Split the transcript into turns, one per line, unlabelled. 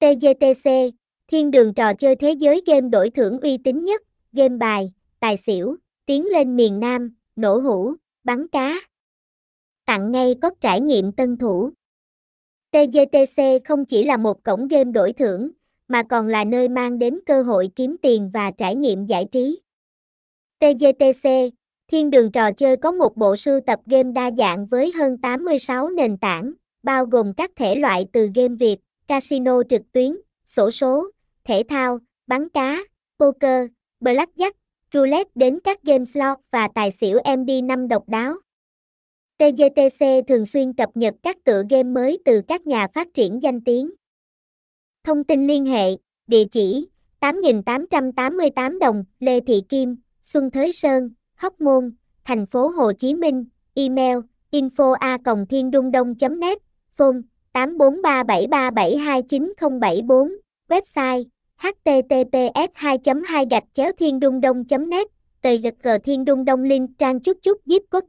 TGTC, thiên đường trò chơi thế giới game đổi thưởng uy tín nhất, game bài, tài xỉu, tiến lên miền Nam, nổ hũ, bắn cá. Tặng ngay có trải nghiệm tân thủ. TGTC không chỉ là một cổng game đổi thưởng, mà còn là nơi mang đến cơ hội kiếm tiền và trải nghiệm giải trí. TGTC, thiên đường trò chơi có một bộ sưu tập game đa dạng với hơn 86 nền tảng, bao gồm các thể loại từ game Việt, casino trực tuyến, sổ số, thể thao, bắn cá, poker, blackjack, roulette đến các game slot và tài xỉu MD5 độc đáo. TGTC thường xuyên cập nhật các tựa game mới từ các nhà phát triển danh tiếng. Thông tin liên hệ, địa chỉ 8.888 đồng, Lê Thị Kim, Xuân Thới Sơn, Hóc Môn, thành phố Hồ Chí Minh, email info a thiên đung đông.net, phone 8437372974, website https 2 2 gạch chéo thiên đung đông net tời gật cờ thiên đung đông link trang chút chút zip code